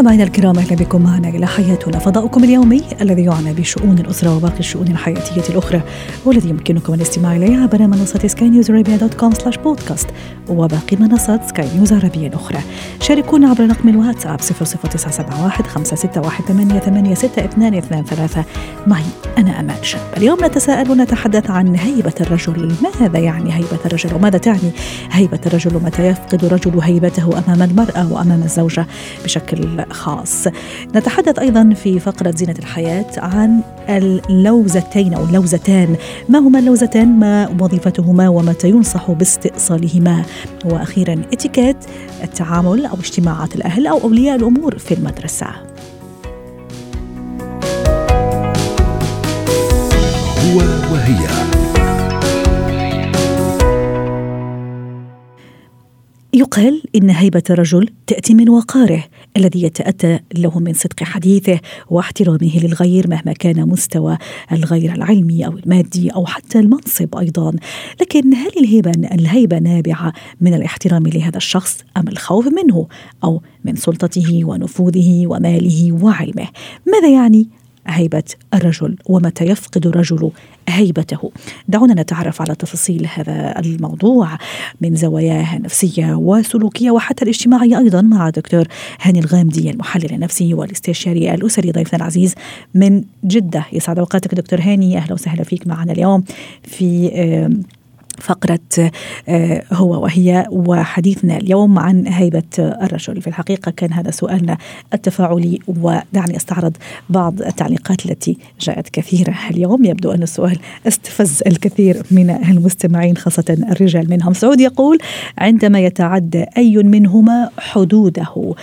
مستمعينا الكرام أهلا بكم معنا إلى حياتنا. فضاؤكم اليومي الذي يعنى بشؤون الأسرة وباقي الشؤون الحياتية الأخرى والذي يمكنكم الاستماع إليه عبر منصة سكاي نيوز عربيه dot com slash podcast وباقي منصات سكاي نيوز عربيه الأخرى. شاركونا عبر رقم الواتساب 00971 561 ثلاثة. معي أنا أمان شاب. اليوم نتساءل ونتحدث عن هيبة الرجل. ماذا يعني هيبة الرجل؟ وماذا تعني هيبة الرجل؟ ومتى يفقد الرجل هيبته أمام المرأة وأمام الزوجة؟ بشكل خاص. نتحدث أيضا في فقرة زينة الحياة عن اللوزتين أو اللوزتان. ما هما اللوزتان؟ ما وظيفتهما؟ ومتى ينصح باستئصالهما؟ وأخيرا إتيكيت التعامل أو اجتماعات الأهل أو أولياء الأمور في المدرسة. هو وهي. يقال إن هيبة الرجل تأتي من وقاره الذي يتأتى له من صدق حديثه واحترامه للغير مهما كان مستوى الغير العلمي أو المادي أو حتى المنصب أيضا. لكن هل الهيبة الهيبة نابعة من الاحترام لهذا الشخص أم الخوف منه أو من سلطته ونفوذه وماله وعلمه؟ ماذا يعني هيبة الرجل ومتى يفقد الرجل هيبته. دعونا نتعرف على تفاصيل هذا الموضوع من زواياه النفسية وسلوكية وحتى الاجتماعية أيضا مع دكتور هاني الغامدي المحلل النفسي والاستشاري الأسري ضيفنا العزيز من جدة. يسعد أوقاتك دكتور هاني. أهلا وسهلا فيك معنا اليوم في فقرة آه، هو وهي وحديثنا اليوم عن هيبة الرجل. في الحقيقة كان هذا سؤالنا التفاعلي ودعني أستعرض بعض التعليقات التي جاءت كثيرة. اليوم يبدو أن السؤال استفز الكثير من المستمعين خاصة الرجال منهم؟ سعود يقول عندما يتعدى أي منهما حدوده.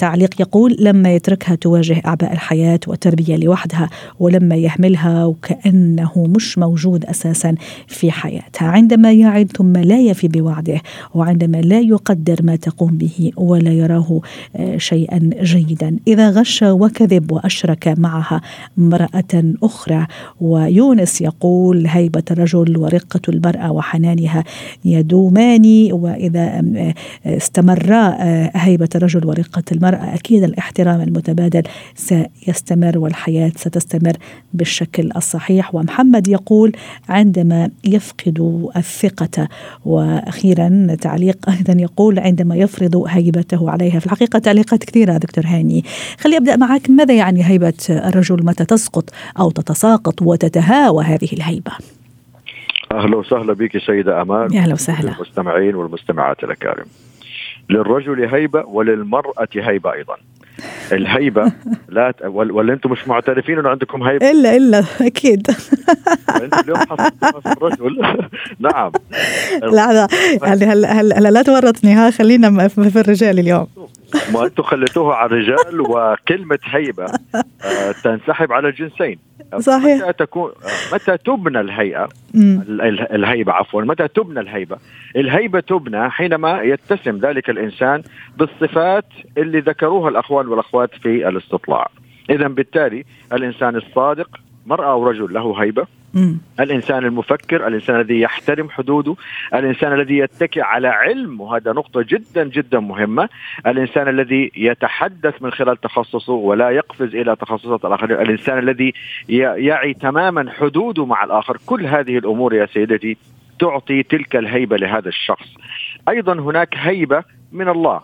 تعليق يقول لما يتركها تواجه أعباء الحياة والتربية لوحدها ولما يهملها وكأنه مش موجود أساسا في حياتها. عندما يعد ثم لا يفي بوعده وعندما لا يقدر ما تقوم به ولا يراه آه، شيئا جيدا. إذا غش وكذب وأشرك معها امرأة أخرى ويونس يقول هيبة الرجل ورقة المرأة وحنانها يدومان وإذا آه، استمرا آه، هيبة الرجل ورقة المرأة المرأة أكيد الاحترام المتبادل سيستمر والحياة ستستمر بالشكل الصحيح. ومحمد يقول عندما يفقد الثقة. وأخيرا تعليق أيضا يقول عندما يفرض هيبته عليها. في الحقيقة تعليقات كثيرة دكتور هاني. خلي أبدأ معك. ماذا يعني هيبة الرجل؟ متى تسقط أو تتساقط وتتهاوى هذه الهيبة؟ أهلا وسهلا بك سيدة أمان أهلا وسهلا. المستمعين والمستمعات الأكارم. للرجل هيبة وللمرأة هيبة أيضا. الهيبة لا ت... ولا أنتم مش معترفين إنه عندكم هيبة؟ إلا إلا أكيد. أنتم اليوم في الرجل. نعم. لا لا. يعني هلا هلا لا تورطني ها خلينا في الرجال اليوم. ما أنتم خليتوها على الرجال وكلمة هيبة. آه، تنسحب على الجنسين. صحيح. متى تكون متى تبنى الهيئة؟ الهيبة عفوا. متى تبنى الهيبة؟ الهيبة تبنى حينما يتسم ذلك الإنسان بالصفات اللي ذكروها الأخوان والأخوات في الاستطلاع. اذا بالتالي الإنسان الصادق مرأة أو رجل له هيبة مم. الإنسان المفكر الإنسان الذي يحترم حدوده الإنسان الذي يتكئ على علم وهذا نقطة جدا جدا مهمة. الإنسان الذي يتحدث من خلال تخصصه ولا يقفز إلى تخصصات الآخرين. الإنسان الذي يعي تماما حدوده مع الآخر. كل هذه الأمور يا سيدتي تعطي تلك الهيبة لهذا الشخص. أيضا هناك هيبة من الله.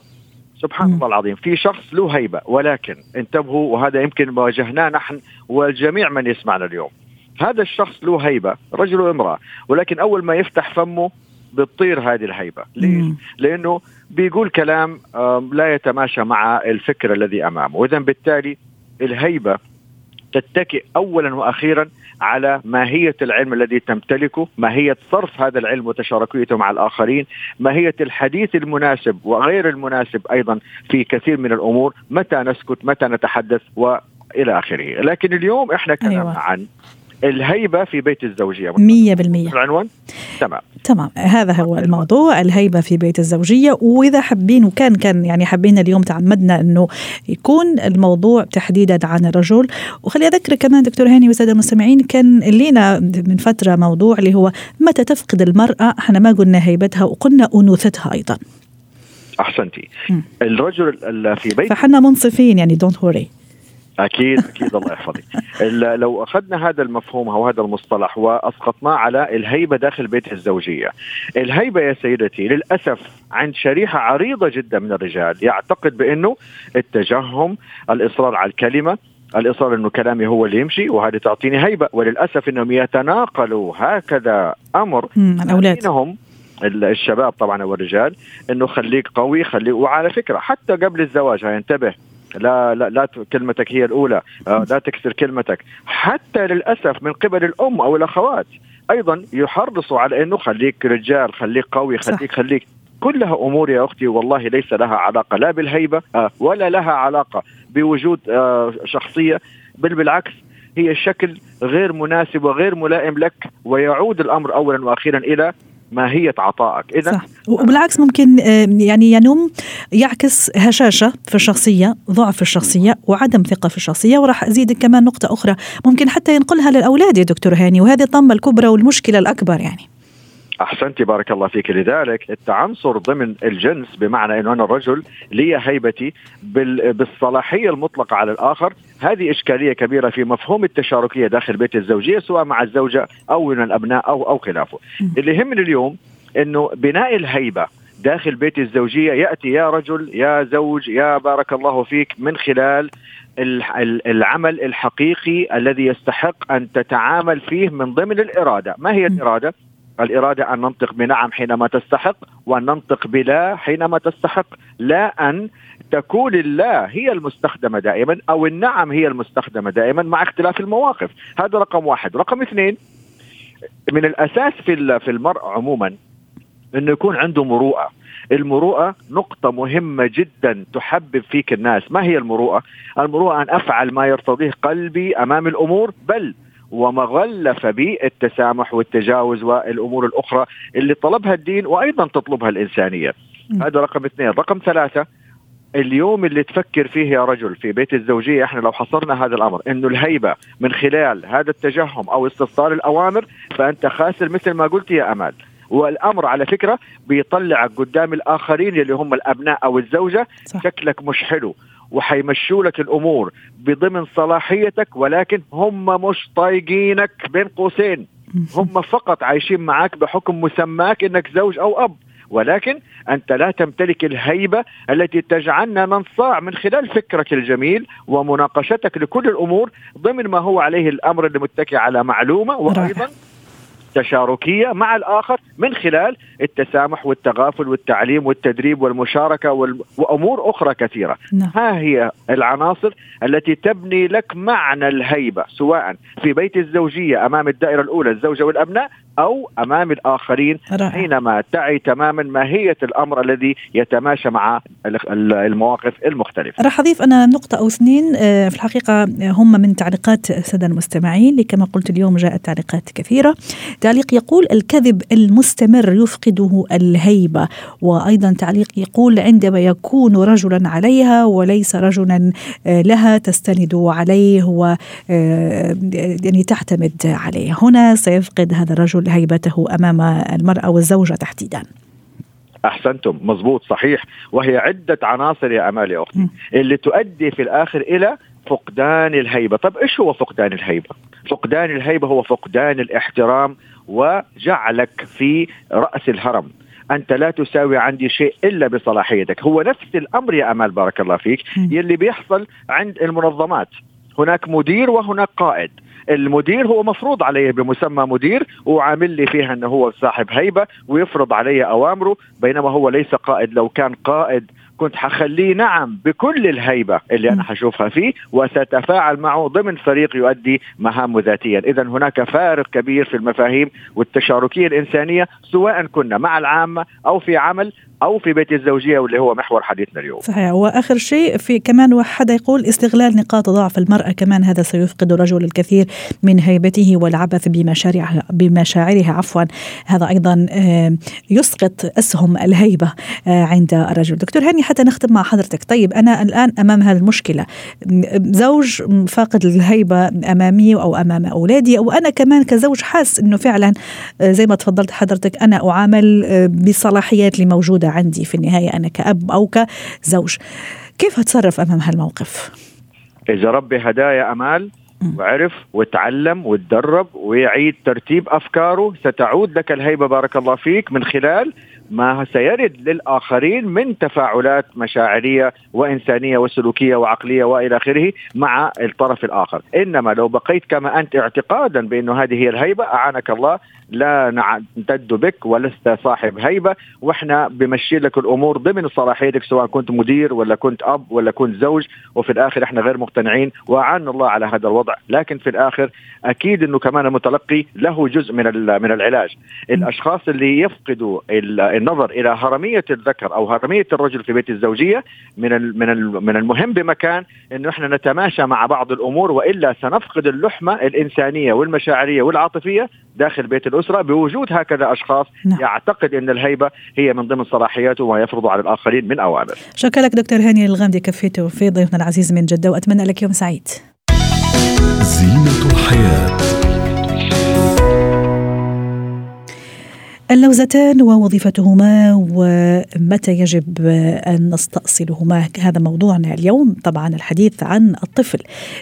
سبحان الله العظيم. في شخص له هيبة ولكن انتبهوا وهذا يمكن واجهناه نحن والجميع من يسمعنا اليوم. هذا الشخص له هيبة رجل وامرأة ولكن أول ما يفتح فمه بتطير هذه الهيبة ليش؟ لأنه بيقول كلام لا يتماشى مع الفكر الذي أمامه وإذا بالتالي الهيبة تتكئ أولا وأخيرا على ماهية العلم الذي تمتلكه ماهية صرف هذا العلم وتشاركيته مع الآخرين ماهية الحديث المناسب وغير المناسب أيضا في كثير من الأمور متى نسكت متى نتحدث وإلى آخره لكن اليوم إحنا كلامنا أيوة. عن الهيبة في بيت الزوجية. 100% العنوان؟ تمام. تمام. هذا هو الموضوع الهيبة في بيت الزوجية. وإذا حابين وكان كان يعني حابين اليوم تعمدنا إنه يكون الموضوع تحديدا عن الرجل. وخلي اذكر كمان دكتور هاني والساده المستمعين كان لينا من فترة موضوع اللي هو متى تفقد المرأة؟ إحنا ما قلنا هيبتها وقلنا أنوثتها أيضا. أحسنتي. الرجل في بيت فحنا منصفين يعني دونت وري أكيد أكيد الله يحفظك. لو أخذنا هذا المفهوم أو هذا المصطلح وأسقطناه على الهيبة داخل بيت الزوجية. الهيبة يا سيدتي للأسف عند شريحة عريضة جدا من الرجال يعتقد بأنه التجهم الإصرار على الكلمة الإصرار أنه كلامي هو اللي يمشي وهذه تعطيني هيبة وللأسف إنهم يتناقلوا هكذا أمر. الأولاد. الشباب طبعا والرجال إنه خليك قوي خليك وعلى فكرة حتى قبل الزواج انتبه لا لا لا كلمتك هي الأولى. آه، لا تكسر كلمتك. حتى للأسف من قبل الأم أو الأخوات. أيضا يحرصوا على انه خليك رجال خليك قوي خليك صح. خليك كلها أمور يا أختي والله ليس لها علاقة لا بالهيبة آه، ولا لها علاقة بوجود آه، شخصية بل بالعكس هي شكل غير مناسب وغير ملائم لك ويعود الأمر اولا وأخيرا إلى ماهية عطائك. اذا صح. وبالعكس ممكن يعني ينم يعكس هشاشة في الشخصية ضعف في الشخصية وعدم ثقة في الشخصية. وراح ازيدك كمان نقطة أخرى ممكن حتى ينقلها للأولاد يا دكتور هاني وهذه الطمة الكبرى والمشكلة الأكبر يعني. احسنتي بارك الله فيك. لذلك التعنصر ضمن الجنس بمعنى إنه أنا الرجل لي هيبتي بالصلاحية المطلقة على الآخر. هذه إشكالية كبيرة في مفهوم التشاركية داخل بيت الزوجية سواء مع الزوجة أو من الأبناء أو أو خلافه. اللي يهمني اليوم إنه بناء الهيبة داخل بيت الزوجية يأتي يا رجل يا زوج يا بارك الله فيك من خلال العمل الحقيقي الذي يستحق أن تتعامل فيه من ضمن الإرادة، ما هي الإرادة؟ الإرادة أن ننطق بنعم حينما تستحق وأن ننطق بلا حينما تستحق لا أن تكون الله هي المستخدمة دائما أو النعم هي المستخدمة دائما مع اختلاف المواقف. هذا رقم واحد. رقم اثنين من الأساس في في المرء عموما أنه يكون عنده مروءة. المروءة نقطة مهمة جدا تحبب فيك الناس. ما هي المروءة؟ المروءة أن أفعل ما يرتضيه قلبي أمام الأمور بل به التسامح والتجاوز والأمور الأخرى اللي طلبها الدين وأيضا تطلبها الإنسانية. هذا رقم اثنين، رقم ثلاثة اليوم اللي تفكر فيه يا رجل في بيت الزوجية إحنا لو حصرنا هذا الأمر إنه الهيبة من خلال هذا التجهم أو استفسار الأوامر فأنت خاسر مثل ما قلت يا أمال والأمر على فكرة بيطلعك قدام الآخرين اللي هم الأبناء أو الزوجة صح. شكلك مش حلو وحيمشوا لك الأمور بضمن صلاحيتك ولكن هم مش طايقينك بين قوسين. هم فقط عايشين معك بحكم مسماك إنك زوج أو أب. ولكن أنت لا تمتلك الهيبة التي تجعلنا ننصاع من خلال فكرك الجميل ومناقشتك لكل الأمور ضمن ما هو عليه الأمر المتكئ على معلومة. وأيضا تشاركيه مع الآخر من خلال التسامح والتغافل والتعليم والتدريب والمشاركة وأمور أخرى كثيرة. نعم. ها هي العناصر التي تبني لك معنى الهيبة سواء في بيت الزوجية أمام الدائرة الأولى الزوجة والأبناء أو أمام الآخرين رائع. حينما تعي تماما ماهية الأمر الذي يتماشى مع المواقف المختلفة. راح اضيف أنا نقطة أو اثنين آه، في الحقيقة هم من تعليقات الساده المستمعين كما قلت اليوم جاءت تعليقات كثيرة. تعليق يقول الكذب المستمر يفقده الهيبة وأيضا تعليق يقول عندما يكون رجلا عليها وليس رجلا آه، لها تستند عليه و آه، يعني تعتمد عليه هنا سيفقد هذا الرجل هيبته أمام المرأة والزوجة تحديدا. أحسنتم. مضبوط صحيح. وهي عدة عناصر يا امال يا أختي اللي تؤدي في الآخر إلى فقدان الهيبة. طب إيش هو فقدان الهيبة؟ فقدان الهيبة هو فقدان الاحترام وجعلك في رأس الهرم. أنت لا تساوي عندي شيء إلا بصلاحيتك هو نفس الأمر يا أمال بارك الله فيك يلي بيحصل عند المنظمات. هناك مدير وهناك قائد. المدير هو مفروض عليه بمسمى مدير وعامل لي فيها إنه هو صاحب هيبة ويفرض علي أوامره بينما هو ليس قائد. لو كان قائد كنت حخليه نعم بكل الهيبة اللي أنا حشوفها فيه وسأتفاعل معه ضمن فريق يؤدي مهامه ذاتيا. إذا هناك فارق كبير في المفاهيم والتشاركية الإنسانية سواء كنا مع العامة أو في عمل أو في بيت الزوجية واللي هو محور حديثنا اليوم. صحيح. وآخر شيء في كمان حدا يقول استغلال نقاط ضعف المرأة كمان هذا سيفقد الرجل الكثير من هيبته والعبث بمشاريعها بمشاعرها. عفوا. هذا أيضا يسقط أسهم الهيبة آه، عند الرجل. دكتور هاني حتى نختم مع حضرتك. طيب أنا الآن أمام هذه المشكلة. زوج فاقد الهيبة أمامي أو أمام أولادي أو أنا كمان كزوج حاس إنه فعلا آه، زي ما تفضلت حضرتك أنا أعامل آه، بالصلاحيات اللي موجوده عندي في النهاية أنا كأب أو كزوج. كيف أتصرف أمام هالموقف؟ إذا ربي هدايا أمال وعرف وتعلم وتدرب ويعيد ترتيب أفكاره ستعود لك الهيبة بارك الله فيك من خلال ما سيرد للآخرين من تفاعلات مشاعرية وإنسانية وسلوكية وعقلية وإلى آخره مع الطرف الآخر، إنما لو بقيت كما أنت اعتقادا بأنه هذه هي الهيبة أعانك الله لا نعتد بك ولست صاحب هيبة. وإحنا بمشي لك الأمور ضمن صلاحيتك سواء كنت مدير ولا كنت أب ولا كنت زوج. وفي الآخر إحنا غير مقتنعين واعان الله على هذا الوضع. لكن في الآخر أكيد إنه كمان المتلقي له جزء من من العلاج. الأشخاص اللي يفقدوا النظر إلى هرمية الذكر أو هرمية الرجل في بيت الزوجية من من من المهم بمكان إنه إحنا نتماشى مع بعض الأمور وإلا سنفقد اللحمة الإنسانية والمشاعرية والعاطفية داخل بيت الأسرة بوجود هكذا أشخاص نعم. يعتقد إن الهيبة هي من ضمن صلاحياته وما يفرض على الآخرين من أوامر. شكرا لك دكتور هاني الغامدي كفيته في ضيفنا العزيز من جدة وأتمنى لك يوم سعيد. زينة الحياة اللوزتان ووظيفتهما ومتى يجب أن نستأصلهما. هذا موضوعنا اليوم. طبعا الحديث عن الطفل.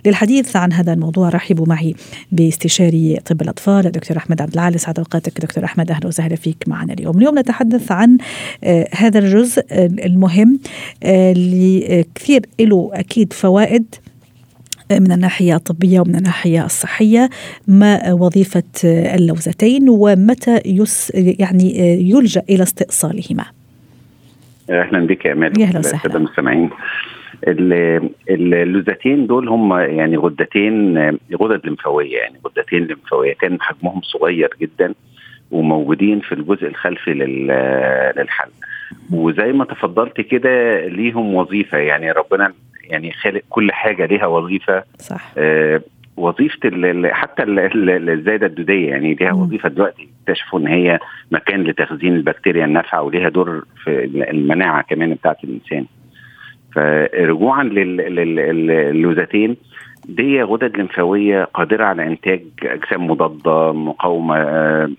للحديث عن هذا الموضوع رحبوا معي باستشاري طب الأطفال الدكتور أحمد عبد العال سعد أوقاتك دكتور أحمد. أهلا وسهلا فيك معنا اليوم. اليوم نتحدث عن آه، هذا الجزء المهم آه، اللي كثير له أكيد فوائد من الناحية الطبية ومن الناحية الصحية ما وظيفة اللوزتين ومتى يس يعني يلجأ إلى استئصالهما. أهلا بك يا أمال أهلا وسهلا. المستمعين. اللوزتين دول هم يعني غدتين غدد لمفاوية يعني غدتين لمفاويتين حجمهم صغير جدا وموجودين في الجزء الخلفي للحلق وزي ما تفضلت كده ليهم وظيفة يعني ربنا يعني خالق كل حاجة ليها وظيفة. صح. آه وظيفة حتى الزايدة الدودية يعني ليها وظيفة دلوقتي اكتشفوا إن هي مكان لتخزين البكتيريا النافعة وليها دور في المناعة كمان بتاعت الإنسان. فرجوعا للوزتين دي غدد لمفاويه قادرة على إنتاج أجسام مضادة مقاومة آه،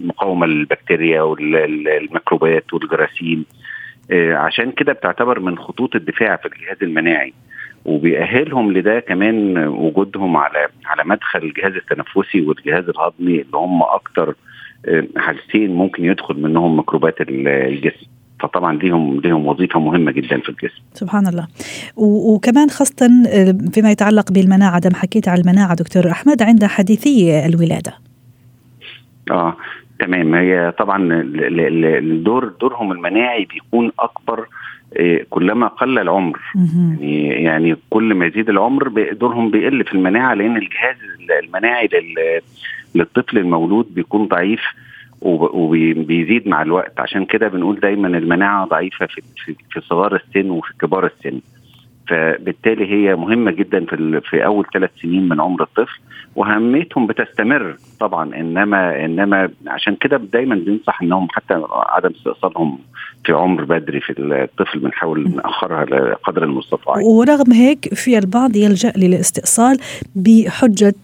مقاومة للبكتيريا والميكروبات والجراثيم. عشان كده بتعتبر من خطوط الدفاع في الجهاز المناعي وبيأهلهم لده كمان وجودهم على على مدخل الجهاز التنفسي والجهاز الهضمي اللي هم أكتر آه، حاجتين ممكن يدخل منهم ميكروبات الجسم فطبعا ليهم ليهم وظيفة مهمة جدا في الجسم. سبحان الله. وكمان خاصه آه، فيما يتعلق بالمناعة دم حكيت على المناعة دكتور أحمد عند حديثي الولادة. آه تمام. هي طبعا الدور دورهم المناعي بيكون أكبر آه، كلما قل العمر. يعني يعني كل ما يزيد العمر دورهم بيقل في المناعة لأن الجهاز المناعي للطفل المولود بيكون ضعيف وبيزيد مع الوقت. عشان كده بنقول دايما المناعة ضعيفة في في صغار السن وفي كبار السن. فبالتالي هي مهمة جدا في في أول ثلاث سنين من عمر الطفل وأهميتهم بتستمر طبعا إنما إنما عشان كده دايما بننصح إنهم حتى عدم استئصالهم في عمر بدري في الطفل بنحاول نأخرها قدر المستطاع. ورغم هيك في البعض يلجأ للاستئصال بحجة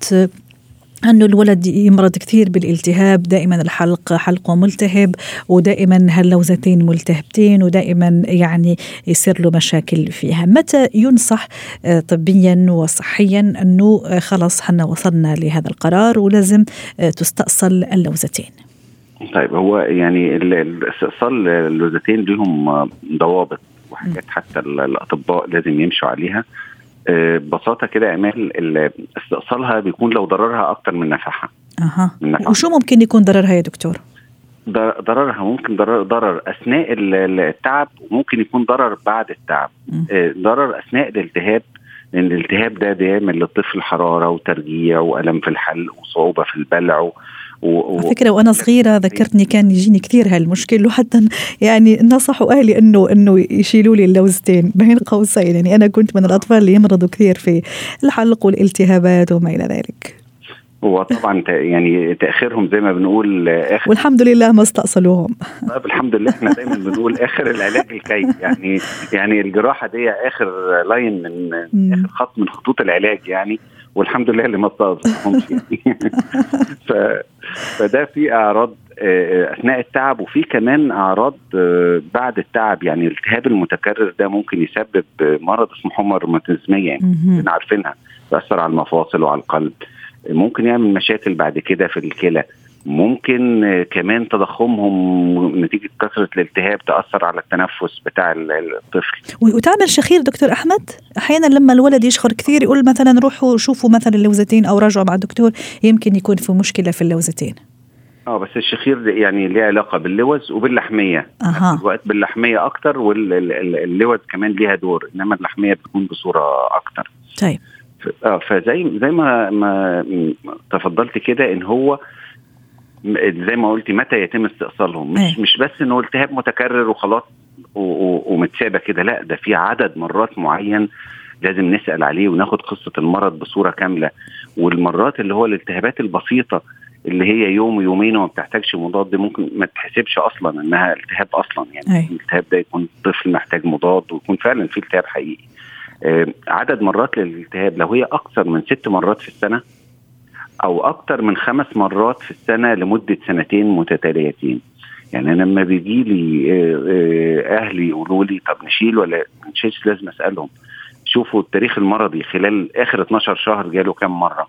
انه الولد يمرض كثير بالالتهاب دائما الحلق حلقه ملتهب ودائما هاللوزتين ملتهبتين ودائما يعني يصير له مشاكل فيها. متى ينصح آه، طبيا وصحيا أنه آه، خلص حنا وصلنا لهذا القرار ولازم آه، تستأصل اللوزتين؟ طيب هو يعني استئصال اللوزتين لهم ضوابط وحاجات حتى الأطباء لازم يمشوا عليها. ببساطة كده امال استئصالها بيكون لو ضررها أكتر من نفعها. أها. وشو ممكن يكون ضررها يا دكتور؟ ضررها ممكن ضرر, ضرر أثناء التعب وممكن يكون ضرر بعد التعب. آه، ضرر أثناء الالتهاب لأن الالتهاب ده بيعمل للطفل حرارة وترجيع وألم في الحلق وصعوبة في البلع و... على فكرة وأنا صغيرة ذكرتني كان يجيني كثير هالمشكل وحتى يعني نصحوا أهلي انه إنه يشيلوا لي اللوزتين بين قوسين. يعني أنا كنت من الأطفال اللي يمرضوا كثير في الحلق والالتهابات وما إلى ذلك. هو طبعا يعني تأخيرهم زي ما بنقول اخر والحمد لله ما استأصلوهم. طيب الحمد لله إحنا دايما بنقول آخر العلاج الكي. يعني يعني الجراحة دي آخر line من. آخر خط من خطوط العلاج يعني والحمد لله اللي ما استأصلهمش. يعني ف فده في أعراض أثناء التعب وفي كمان أعراض بعد التعب. يعني الالتهاب المتكرر ده ممكن يسبب مرض اسمه حمى روماتيزميه يعني عارفينها تاثر على المفاصل وعلى القلب. ممكن يعمل مشاكل بعد كده في الكلى. ممكن كمان تضخمهم نتيجة كثرة الالتهاب تأثر على التنفس بتاع الطفل. وتعمل شخير دكتور أحمد؟ أحيانا لما الولد يشخر كثير يقول مثلا روحوا شوفوا مثلا اللوزتين أو راجعوا مع الدكتور يمكن يكون في مشكلة في اللوزتين. آه بس الشخير يعني ليه علاقة باللوز وباللحمية. أها. الوقت باللحمية أكتر واللوز كمان ليها دور إنما اللحمية بتكون بصورة أكتر. طيب. آه فزي زي ما ما تفضلت كده إن هو زي ما قلتي متى يتم استئصالهم مش أيه. مش بس انه التهاب متكرر وخلاص ومتسابة كده لا ده في عدد مرات معين لازم نسأل عليه وناخد قصة المرض بصورة كاملة والمرات اللي هو الالتهابات البسيطة اللي هي يوم ويومين وما بتحتاجش مضاد ممكن ما تحسبش أصلا إنها التهاب أصلا يعني أيه. الالتهاب ده يكون طفل محتاج مضاد ويكون فعلا في التهاب حقيقي آه عدد مرات للالتهاب لو هي أكثر من ست مرات في السنة أو أكثر من خمس مرات في السنة لمدة سنتين متتاليتين. يعني أنا لما بيجي لي آه أهلي يقولوا لي طب نشيل ولا ما نشيلش؟ لازم أسألهم. شوفوا التاريخ المرضي خلال آخر 12 شهر جاله كم مرة؟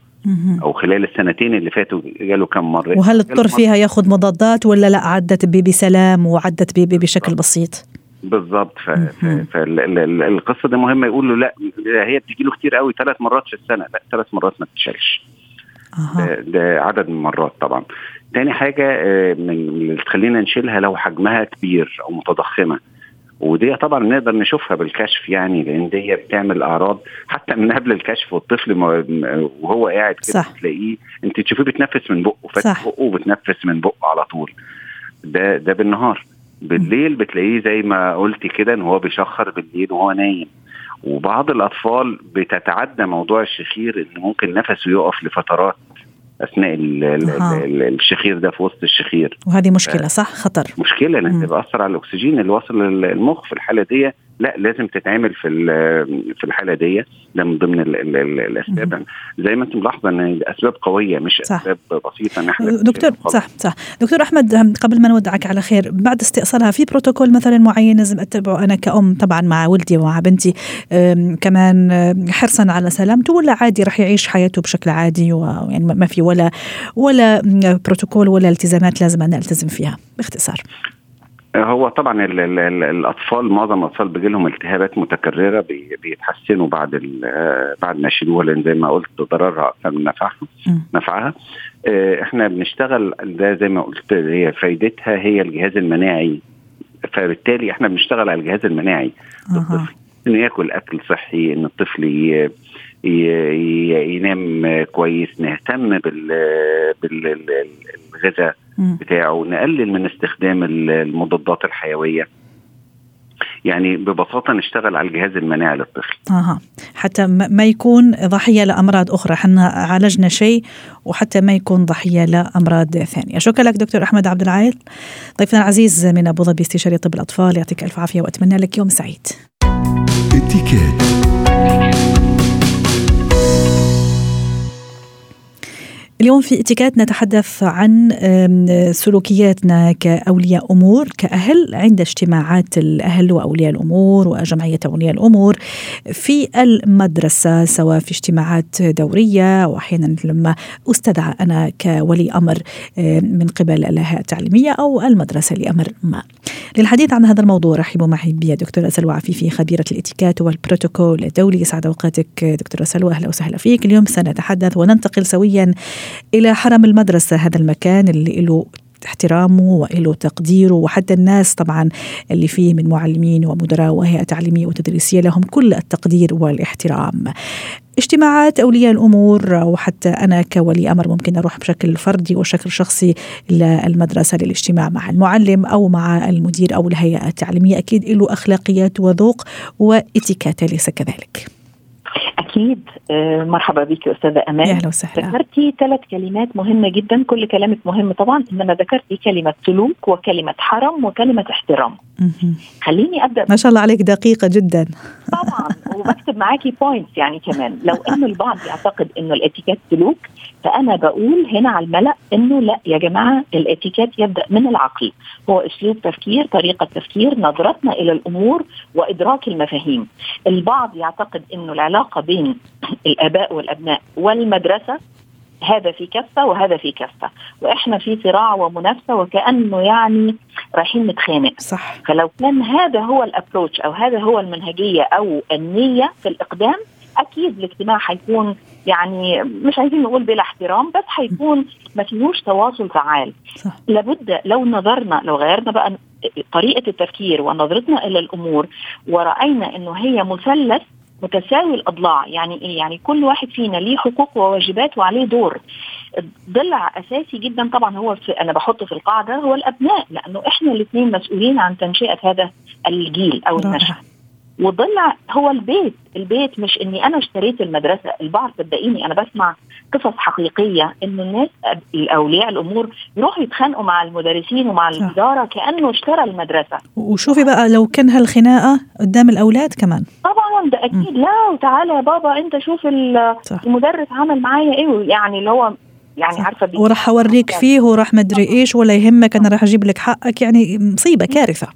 أو خلال السنتين اللي فاتوا جاله كم مرة؟ وهل اضطر فيها ياخذ مضادات ولا لا؟ عدت بسلام وعدت بشكل بسيط. بالظبط فالقصة دي مهمة. يقول له لا هي بتجي له كتير قوي ثلاث مرات في السنة. لا ثلاث مرات ما تتشالش ده, عدد من المرات طبعا. تاني حاجة من اللي تخلينا نشيلها لو حجمها كبير أو متضخمة. ودي طبعا نقدر نشوفها بالكشف يعني لأن دي بتعمل أعراض حتى من قبل الكشف والطفل وهو قاعد كده تلاقيه أنت تشوفيه بيتنفس من بقه فاتح بقه وبتنفس من بقه على طول. ده ده بالنهار. بالليل بتلاقيه زي ما قلتي كده إن هو بيشخر بالليل وهو نايم. وبعض الأطفال بتتعدى موضوع الشخير إن ممكن نفسه يقف لفترات أثناء ال آه. ال الشخير ده في وسط الشخير. وهذه مشكلة صح؟ خطر. مشكلة لأن بيأثر على الأكسجين اللي واصل للمخ في الحالة دي لا لازم تتعمل في في الحالة دي ده من ضمن ال ال ال الأسباب. زي ما انت ملاحظة إن الأسباب قوية مش صح. أسباب بسيطة إن إحنا دكتور صح صح. دكتور أحمد قبل ما نودعك على خير بعد استئصالها في بروتوكول مثلا معين لازم أتبعه أنا كأم طبعا مع ولدي ومع بنتي كمان حرصا على سلامته ولا عادي رح يعيش حياته بشكل عادي ويعني ما في ولا ولا بروتوكول ولا التزامات لازم أنا ألتزم فيها باختصار. هو طبعا ال ال ال الأطفال معظم الأطفال بيجي لهم التهابات متكررة بي بيتحسنوا بعد بعد ما يشيلوها لأن زي ما قلت ضررها أكثر من نفعها نفعها. إحنا بنشتغل ده زي ما قلت هي فايدتها هي الجهاز المناعي. فبالتالي إحنا بنشتغل على الجهاز المناعي. للطفل إنه ياكل أكل صحي إن الطفل ي... ينام كويس نهتم بالغذاء بتاعه نقلل من استخدام المضادات الحيوية. يعني ببساطة نشتغل على الجهاز المناعي للطفل. أها. حتى ما يكون ضحية لأمراض أخرى. إحنا عالجنا شيء وحتى ما يكون ضحية لأمراض ثانية. شكرا لك دكتور أحمد عبد العال. ضيفنا العزيز من أبو ظبي استشاري طب الأطفال يعطيك ألف عافية وأتمنى لك يوم سعيد. اتكات اليوم في اتكات نتحدث عن سلوكياتنا كأولياء أمور كأهل عند اجتماعات الأهل وأولياء الأمور وجمعية أولياء الأمور في المدرسة سواء في اجتماعات دورية أو أحيانا لما أستدعى أنا كولي أمر من قبل الهيئة التعليمية أو المدرسة لأمر ما. للحديث عن هذا الموضوع رحبوا معي بدكتورة سلوى عفيفي خبيرة الاتيكات والبروتوكول الدولي. يسعد أوقاتك دكتورة سلوى أهلا وسهلا فيك. اليوم سنتحدث وننتقل سويا إلى حرم المدرسة هذا المكان اللي له احترامه وله تقديره وحتى الناس طبعا اللي فيه من معلمين ومدراء وهيئة تعليمية وتدريسية لهم كل التقدير والاحترام. اجتماعات أولياء الأمور وحتى أنا كولي أمر ممكن أروح بشكل فردي وشكل شخصي للمدرسه للاجتماع مع المعلم أو مع المدير أو الهيئة التعليمية أكيد له أخلاقيات وذوق واتيكيت ليس كذلك. أكيد. آه، مرحبا بك أستاذة أمان. أهلا وسهلا. ذكرتي ثلاث كلمات مهمة جدا. كل كلامك مهم طبعا. إنما ذكرتي كلمة سلوك وكلمة حرم وكلمة احترام. خليني أبدأ ما شاء الله عليك دقيقة جدا. طبعا. وبكتب معاكي points يعني كمان. لو إنه البعض يعتقد إنه الاتيكيت سلوك فأنا بقول هنا على الملأ إنه لأ يا جماعة الاتيكيت يبدأ من العقل. هو أسلوب تفكير طريقة تفكير نظرتنا إلى الأمور وإدراك المفاهيم. البعض يعتقد إنه العلاقة بين الآباء والأبناء والمدرسة هذا في كفة وهذا في كفة. وإحنا في صراع ومنافسة وكأنه يعني رايحين نتخانق صح. فلو كان هذا هو الابروتش أو هذا هو المنهجية أو النية في الإقدام أكيد الاجتماع حيكون يعني مش عايزين نقول بلا احترام بس حيكون ما فيهوش تواصل فعال. صح. لابد لو نظرنا لو غيرنا بقى طريقة التفكير ونظرتنا إلى الأمور ورأينا إنه هي مثلث متساوي الأضلاع. يعني إيه؟ يعني كل واحد فينا ليه حقوق وواجبات وعليه دور. ضلع أساسي جدا طبعا هو في أنا بحطه في القاعدة هو الأبناء لأنه إحنا الاثنين مسؤولين عن تنشئة هذا الجيل أو النشأ وضلع هو البيت. البيت مش إني أنا اشتريت المدرسة. البعض صدقيني أنا بسمع قصص حقيقية انه الناس الأولياء الأمور يروحوا يتخانقوا مع المدرسين ومع الإدارة كأنه اشترى المدرسة. وشوفي بقى لو كان هالخناقة قدام الأولاد كمان. طبعا ده أكيد. لا وتعالى يا بابا أنت شوف المدرس عمل معايا إيه. يعني اللي هو يعني عارفة وراح أوريك فيه وراح مدري إيش ولا يهمك أنا راح أجيب لك حقك. يعني مصيبة كارثة.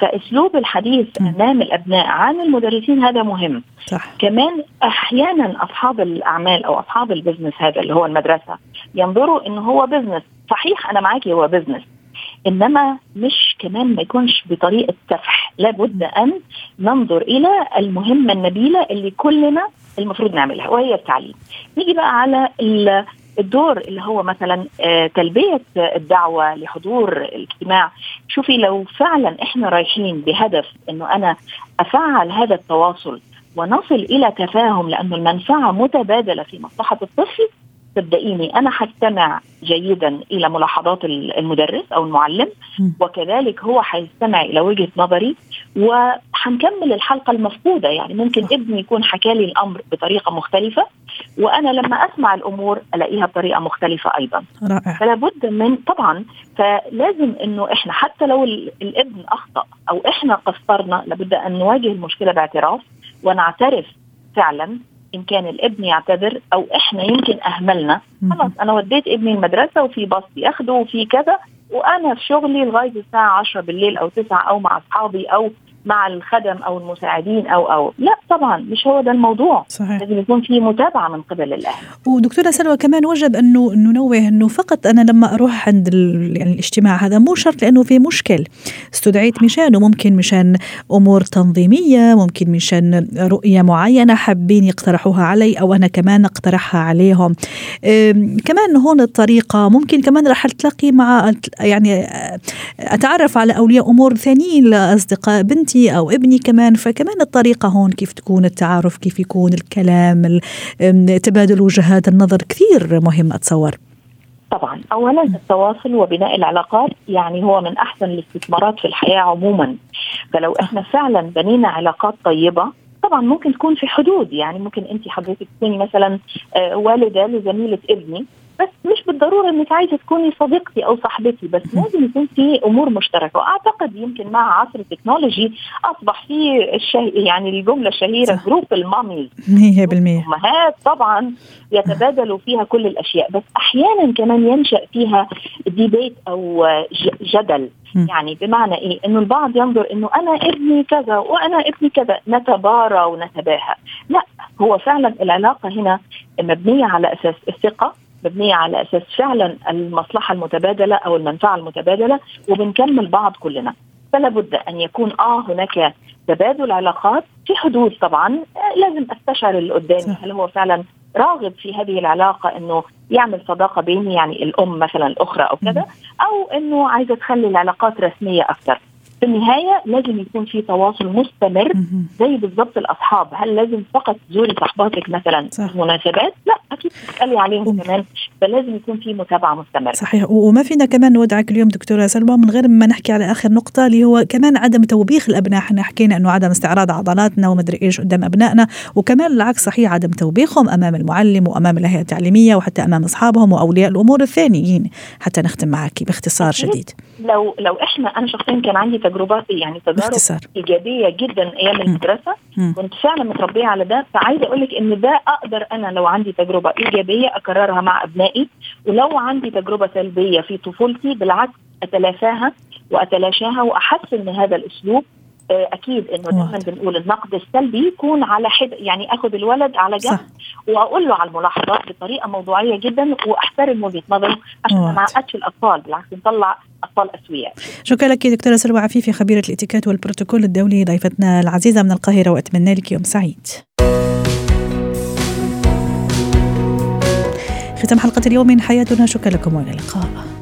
فاسلوب الحديث أمام الأبناء عن المدرسين هذا مهم. صح. كمان أحيانا أصحاب الأعمال أو أصحاب ال business هذا اللي هو المدرسة ينظروا إنه هو business. صحيح أنا معاكي هو business. إنما مش كمان ما يكونش بطريقة سفح. لابد أن ننظر إلى المهمة النبيلة اللي كلنا المفروض نعملها وهي التعليم. نيجي بقى على الدور اللي هو مثلا تلبية الدعوة لحضور الاجتماع. شوفي لو فعلا إحنا رايحين بهدف إنه أنا أفعل هذا التواصل ونصل إلى تفاهم لأنه المنفعة متبادلة في مصلحة الطفل صدقيني أنا حستمع جيدا إلى ملاحظات المدرس أو المعلم وكذلك هو حيستمع إلى وجهة نظري وحنكمل الحلقة المفقودة. يعني ممكن ابني يكون حكى لي الأمر بطريقة مختلفة وأنا لما أسمع الأمور ألاقيها بطريقة مختلفة أيضا. رائع. فلا بد من طبعا فلازم إنه إحنا حتى لو الابن أخطأ أو إحنا قصرنا لابد أن نواجه المشكلة باعتراف ونعترف فعلا إن كان الابن يعتذر أو إحنا يمكن أهملنا. خلاص أنا وديت ابني المدرسة وفي باص ياخده وفي كذا وأنا في شغلي لغاية الساعة 10 بالليل أو 9 أو مع أصحابي أو مع الخدم أو المساعدين أو أو. لا طبعا مش هو ده الموضوع. صحيح. لازم يكون في متابعة من قبل الأهل. ودكتورة سلوى كمان وجب انه ننوه أنه فقط أنا لما أروح عند يعني الاجتماع هذا مو شرط لأنه في مشكل. استدعيت مشانه ممكن مشان أمور تنظيمية ممكن مشان رؤية معينة حابين يقترحوها علي أو أنا كمان أقترحها عليهم. كمان هون الطريقة ممكن كمان راح تلاقي مع يعني أتعرف على أولياء أمور ثانيين لأصدقاء بنتي أو ابني كمان فكمان الطريقة هون كيف تكون التعارف كيف يكون الكلام تبادل وجهات النظر كثير مهم أتصور. طبعا. اولا التواصل وبناء العلاقات يعني هو من أحسن الاستثمارات في الحياة عموما. فلو إحنا فعلا بنينا علاقات طيبة طبعا ممكن تكون في حدود. يعني ممكن انت حضرتك تكوني مثلا والدة لزميلة ابني بس مش بالضرورة إنك عايزة تكوني صديقتي أو صحبتي بس لازم يكون في أمور مشتركة. وأعتقد يمكن مع عصر ال technology أصبح في الشه... يعني الجملة الشهيرة. group ال mommies. 100% الامهات طبعا يتبادلوا فيها كل الأشياء بس أحيانا كمان ينشأ فيها debate أو جدل. يعني بمعنى إيه؟ إنه البعض ينظر إنه أنا ابني كذا وأنا ابني كذا نتبارى ونتباهى. لا هو فعلا العلاقة هنا مبنية على أساس الثقة مبنية على أساس فعلا المصلحة المتبادلة أو المنفعة المتبادلة وبنكمل بعض كلنا. فلا بد أن يكون آه هناك تبادل علاقات في حدود طبعا. لازم أستشعر اللي قدامي هل هو فعلا راغب في هذه العلاقة إنه يعمل صداقة بيني يعني الأم مثلا الأخرى أو كذا أو إنه عايزة تخلي العلاقات رسمية أكثر في النهاية لازم يكون في تواصل مستمر زي بالضبط الأصحاب. هل لازم فقط تزوري صحباتك مثلا صح. في مناسبات لا أكيد تسألي عليهم كمان. فلازم يكون في متابعة مستمرة. صحيح. وما فينا كمان نودعك اليوم دكتورة سلمى من غير ما نحكي على آخر نقطة اللي هو كمان عدم توبيخ الأبناء. إحنا حكينا إنه عدم استعراض عضلاتنا ومدري إيش قدام أبنائنا وكمان العكس صحيح عدم توبيخهم أمام المعلم وأمام الهيئة التعليمية وحتى أمام أصحابهم وأولياء الأمور الثانيين حتى نختم معك باختصار شديد. لو لو إحنا أنا شخصيا كان عندي تجربات يعني تجارب باختصار. إيجابية جدا أيام المدرسة. كنت فعلا متربية على ده. فعايزة أقول لك إن ده أقدر أنا لو عندي تجربة إيجابية أكررها مع أبنائي. ولو عندي تجربة سلبية في طفولتي بالعكس أتلافاها وأتلاشاها وأحسن من هذا الأسلوب. أكيد إنه دائما بنقول النقد السلبي يكون على حد يعني آخذ الولد على جنب وأقول له على الملاحظات بطريقة موضوعية جدا وأحترم وجهة نظره عشان ما اعقدش الأطفال بالعكس نطلع أطفال أسوياء. شكرا لك دكتورة سلوى عفيفي خبيرة الإتيكيت والبروتوكول الدولي ضيفتنا العزيزة من القاهرة وأتمنى لك يوم سعيد. ختام حلقة اليوم من حياتنا شكرا لكم وإلى اللقاء.